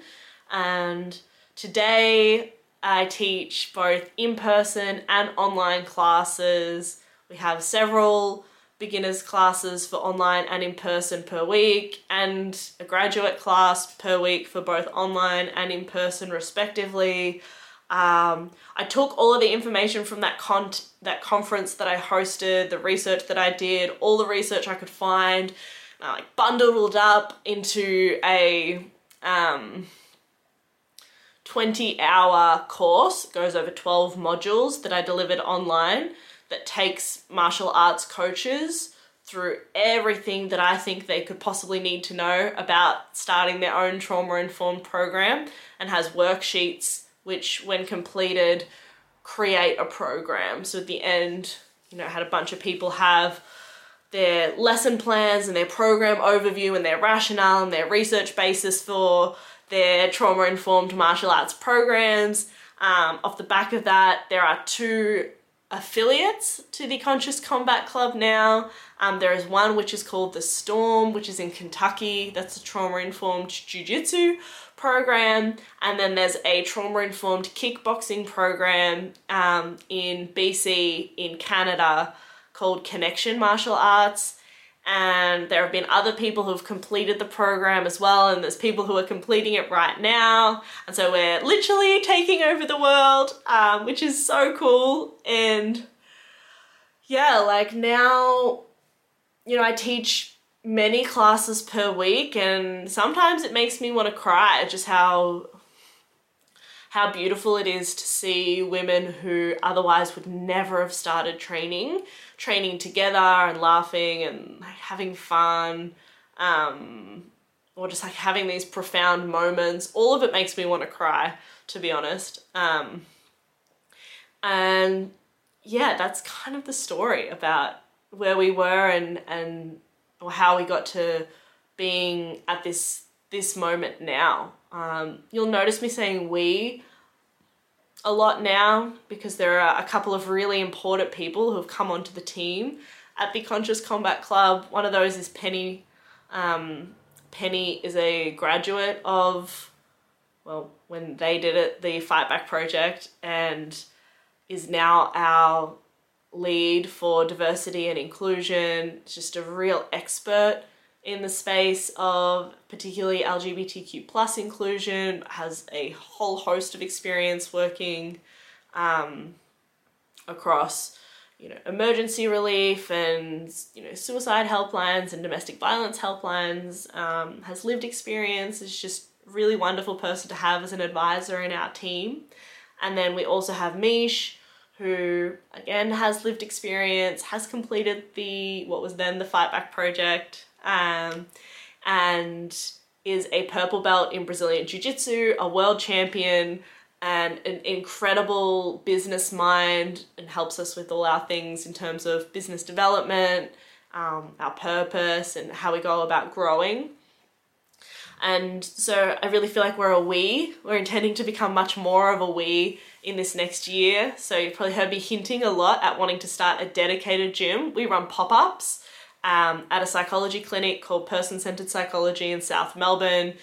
And today I teach both in person and online classes. We have several beginners classes for online and in person per week, and a graduate class per week for both online and in person, respectively. Um, I took all of the information from that con that conference that I hosted, the research that I did, all the research I could find, I like bundled it up into a um, 20 hour course. It goes over 12 modules that I delivered online that takes martial arts coaches through everything that I think they could possibly need to know about starting their own trauma informed program and has worksheets which, when completed, create a program. So at the end, you know, had a bunch of people have their lesson plans and their program overview and their rationale and their research basis for their trauma informed martial arts programs. Um, off the back of that, there are two affiliates to the Conscious Combat Club now. Um, there is one which is called The Storm, which is in Kentucky. That's a trauma informed jiu jitsu program, and then there's a trauma informed kickboxing program um, in BC in Canada called Connection Martial Arts. And there have been other people who've completed the program as well, and there's people who are completing it right now. And so we're literally taking over the world, um, which is so cool. And yeah, like now, you know, I teach many classes per week and sometimes it makes me want to cry just how how beautiful it is to see women who otherwise would never have started training, training together and laughing and like, having fun, um, or just like having these profound moments. All of it makes me want to cry, to be honest. Um, and yeah, that's kind of the story about where we were and and or how we got to being at this this moment now. Um, you'll notice me saying we a lot now because there are a couple of really important people who have come onto the team at the Conscious Combat Club. One of those is Penny. Um, Penny is a graduate of, well, when they did it, the Fight Back Project, and is now our lead for diversity and inclusion. Just a real expert in the space of particularly LGBTQ plus inclusion, has a whole host of experience working um, across you know emergency relief and you know suicide helplines and domestic violence helplines um, has lived experience is just really wonderful person to have as an advisor in our team and then we also have mish who again has lived experience has completed the what was then the fight back project um, and is a purple belt in Brazilian Jiu Jitsu, a world champion, and an incredible business mind, and helps us with all our things in terms of business development, um, our purpose, and how we go about growing. And so I really feel like we're a we. We're intending to become much more of a we in this next year. So you've probably heard me hinting a lot at wanting to start a dedicated gym. We run pop ups um, at a psychology clinic called Person Centered Psychology in South Melbourne.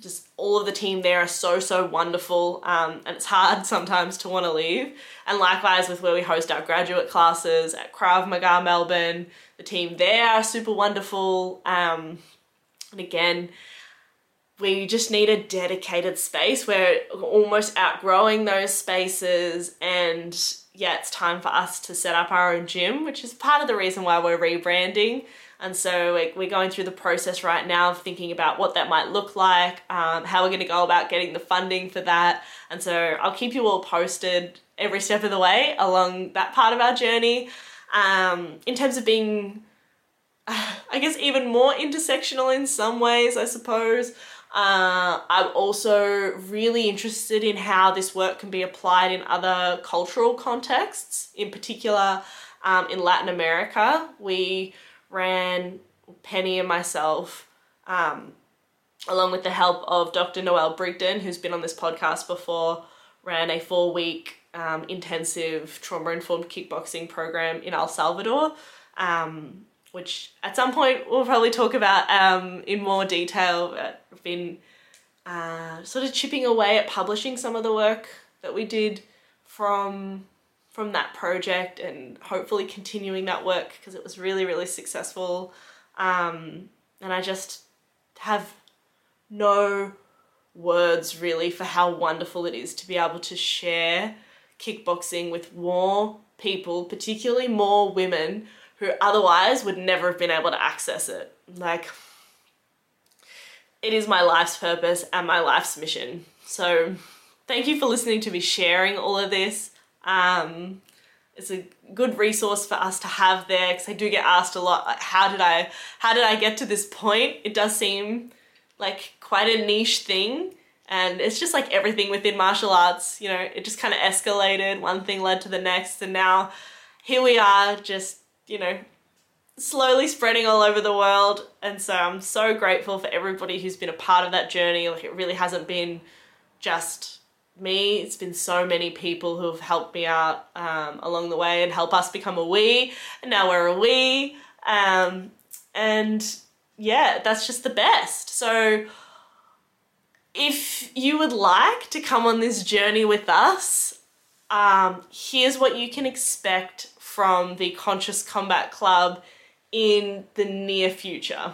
Just all of the team there are so, so wonderful, um, and it's hard [LAUGHS] sometimes to want to leave. And likewise, with where we host our graduate classes at Krav Maga Melbourne, the team there are super wonderful. Um, and again, we just need a dedicated space. We're almost outgrowing those spaces and yeah, it's time for us to set up our own gym, which is part of the reason why we're rebranding. And so we're going through the process right now of thinking about what that might look like, um, how we're going to go about getting the funding for that. And so I'll keep you all posted every step of the way along that part of our journey. Um, in terms of being, [SIGHS] I guess, even more intersectional in some ways, I suppose. Uh, I'm also really interested in how this work can be applied in other cultural contexts. In particular, um, in Latin America, we ran Penny and myself, um, along with the help of Dr. Noelle Brigden, who's been on this podcast before, ran a four week um, intensive trauma informed kickboxing program in El Salvador. Um, which at some point we'll probably talk about um, in more detail. I've been uh, sort of chipping away at publishing some of the work that we did from from that project and hopefully continuing that work because it was really really successful um, and I just have no words really for how wonderful it is to be able to share kickboxing with more people particularly more women who otherwise would never have been able to access it. Like, it is my life's purpose and my life's mission. So, thank you for listening to me sharing all of this. Um, it's a good resource for us to have there because I do get asked a lot like how did I how did I get to this point? It does seem like quite a niche thing and it's just like everything within martial arts, you know, it just kind of escalated, one thing led to the next and now here we are just you know, slowly spreading all over the world. And so I'm so grateful for everybody who's been a part of that journey. Like it really hasn't been just me, it's been so many people who have helped me out um, along the way and help us become a we. And now we're a we. Um, and yeah, that's just the best. So if you would like to come on this journey with us, um, here's what you can expect from the Conscious Combat Club in the near future.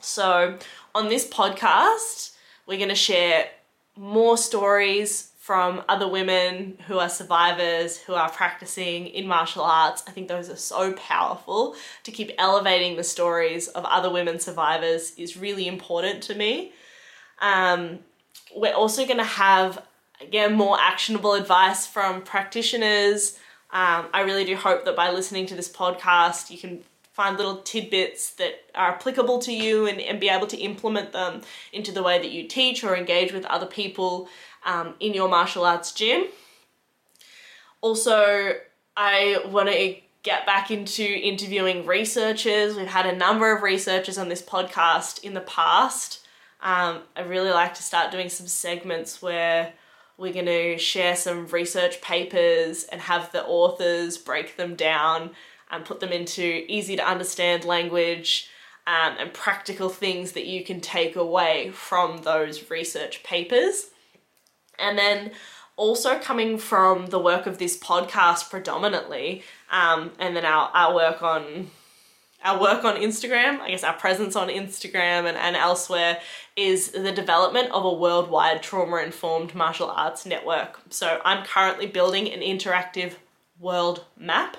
So, on this podcast, we're going to share more stories from other women who are survivors, who are practicing in martial arts. I think those are so powerful. To keep elevating the stories of other women survivors is really important to me. Um, we're also going to have again, more actionable advice from practitioners. Um, I really do hope that by listening to this podcast, you can find little tidbits that are applicable to you and, and be able to implement them into the way that you teach or engage with other people um, in your martial arts gym. Also, I want to get back into interviewing researchers. We've had a number of researchers on this podcast in the past. Um, I really like to start doing some segments where we're going to share some research papers and have the authors break them down and put them into easy to understand language um, and practical things that you can take away from those research papers. And then also coming from the work of this podcast predominantly, um, and then our, our work on our work on Instagram, I guess our presence on Instagram and, and elsewhere is the development of a worldwide trauma informed martial arts network. So I'm currently building an interactive world map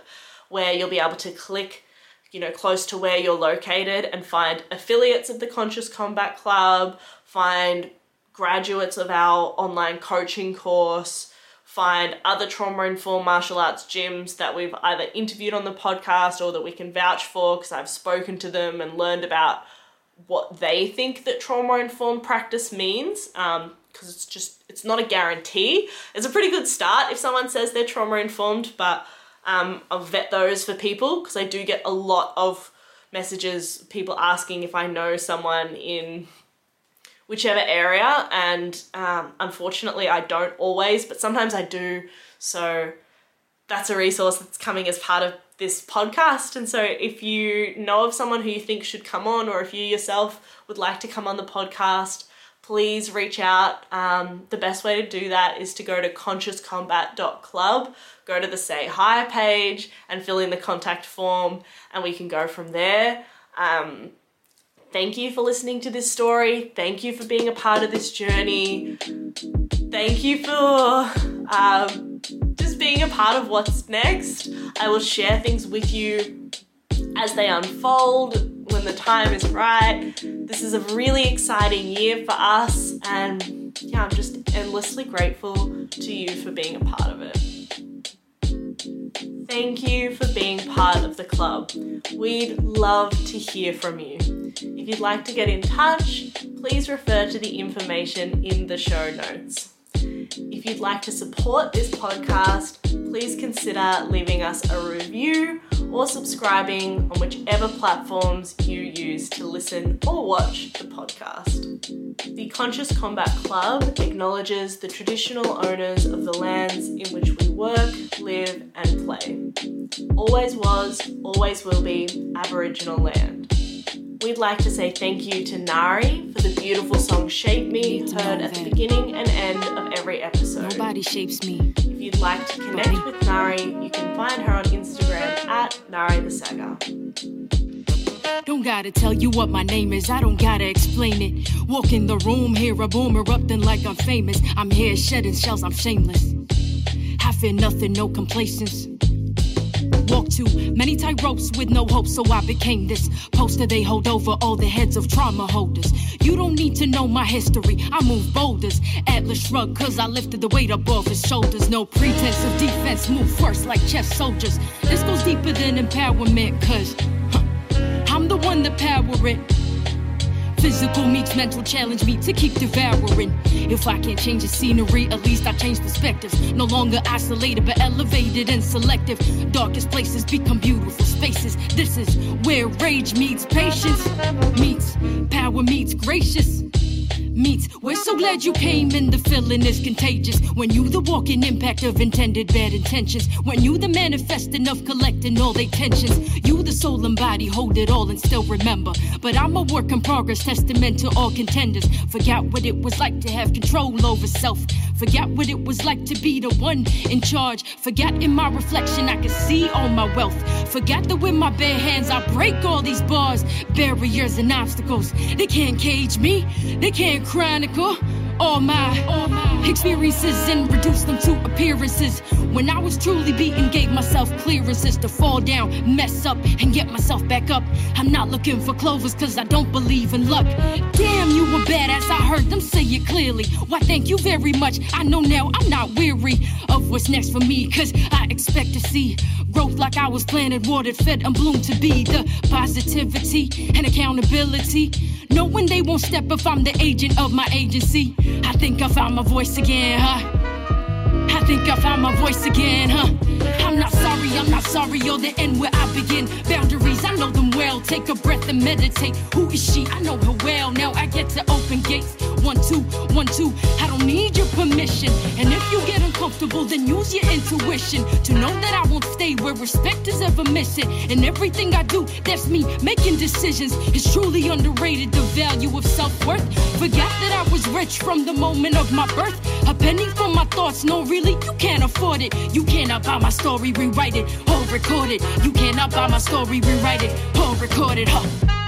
where you'll be able to click you know close to where you're located and find affiliates of the conscious combat club find graduates of our online coaching course find other trauma informed martial arts gyms that we've either interviewed on the podcast or that we can vouch for because I've spoken to them and learned about what they think that trauma informed practice means because um, it's just it's not a guarantee. It's a pretty good start if someone says they're trauma informed but um, I'll vet those for people because I do get a lot of messages people asking if I know someone in whichever area. And um, unfortunately, I don't always, but sometimes I do. So that's a resource that's coming as part of this podcast. And so if you know of someone who you think should come on, or if you yourself would like to come on the podcast, please reach out. Um, the best way to do that is to go to consciouscombat.club, go to the Say Hi page, and fill in the contact form, and we can go from there. Um, Thank you for listening to this story. Thank you for being a part of this journey. Thank you for um, just being a part of what's next. I will share things with you as they unfold when the time is right. This is a really exciting year for us, and yeah, I'm just endlessly grateful to you for being a part of it. Thank you for being part of the club. We'd love to hear from you. If you'd like to get in touch, please refer to the information in the show notes. If you'd like to support this podcast, please consider leaving us a review or subscribing on whichever platforms you use to listen or watch the podcast. The Conscious Combat Club acknowledges the traditional owners of the lands in which we work, live, and play. Always was, always will be Aboriginal land. We'd like to say thank you to Nari for the beautiful song Shape Me, heard at the beginning and end of every episode. Nobody shapes me. If you'd like to connect with Nari, you can find her on Instagram at Nari the Saga. Don't gotta tell you what my name is, I don't gotta explain it. Walk in the room, hear a boom erupting like I'm famous. I'm here shedding shells, I'm shameless. I fear nothing, no complacence. Walk too many tight ropes with no hope, so I became this poster they hold over all the heads of trauma holders. You don't need to know my history, I move boulders. Atlas shrug, cause I lifted the weight above his shoulders. No pretense of defense, move first like chess soldiers. This goes deeper than empowerment, cause huh, I'm the one that power it. Physical meets mental challenge me to keep devouring. If I can't change the scenery, at least I change perspectives. No longer isolated, but elevated and selective. Darkest places become beautiful spaces. This is where rage meets patience, meets power meets gracious meets. We're so glad you came and the feeling is contagious. When you the walking impact of intended bad intentions. When you the manifesting of collecting all their tensions. You the soul and body hold it all and still remember. But I'm a work in progress, testament to all contenders. Forgot what it was like to have control over self. Forgot what it was like to be the one in charge. Forgot in my reflection I could see all my wealth. Forgot that with my bare hands I break all these bars, barriers, and obstacles. They can't cage me, they can't chronicle all my, all my experiences and reduce them to appearances. When I was truly beaten, gave myself clearances to fall down, mess up, and get myself back up. I'm not looking for clovers cause I don't believe in luck. Damn, you were badass, I heard them say it clearly. Why, thank you very much. I know now I'm not weary of what's next for me cause I expect to see growth like I was planted, watered, fed, and bloomed to be the positivity and accountability. Knowing they won't step if I'm the agent of my agency. I think I found my voice again, huh? I think I found my voice again, huh? I'm not sorry, I'm not sorry, you're the end where I begin. Boundaries, I know them well. Take a breath and meditate. Who is she? I know her well. Now I get to open gates. One, two, one, two. I don't need your permission. And if you get uncomfortable, then use your intuition to know that I won't stay where respect is ever missing. And everything I do, that's me making decisions. It's truly underrated the value of self worth. Forgot that I was rich from the moment of my birth. A penny for my thoughts, no, really, you can't afford it. You cannot buy my story, rewrite it, or record it. You cannot buy my story, rewrite it, or record it, huh?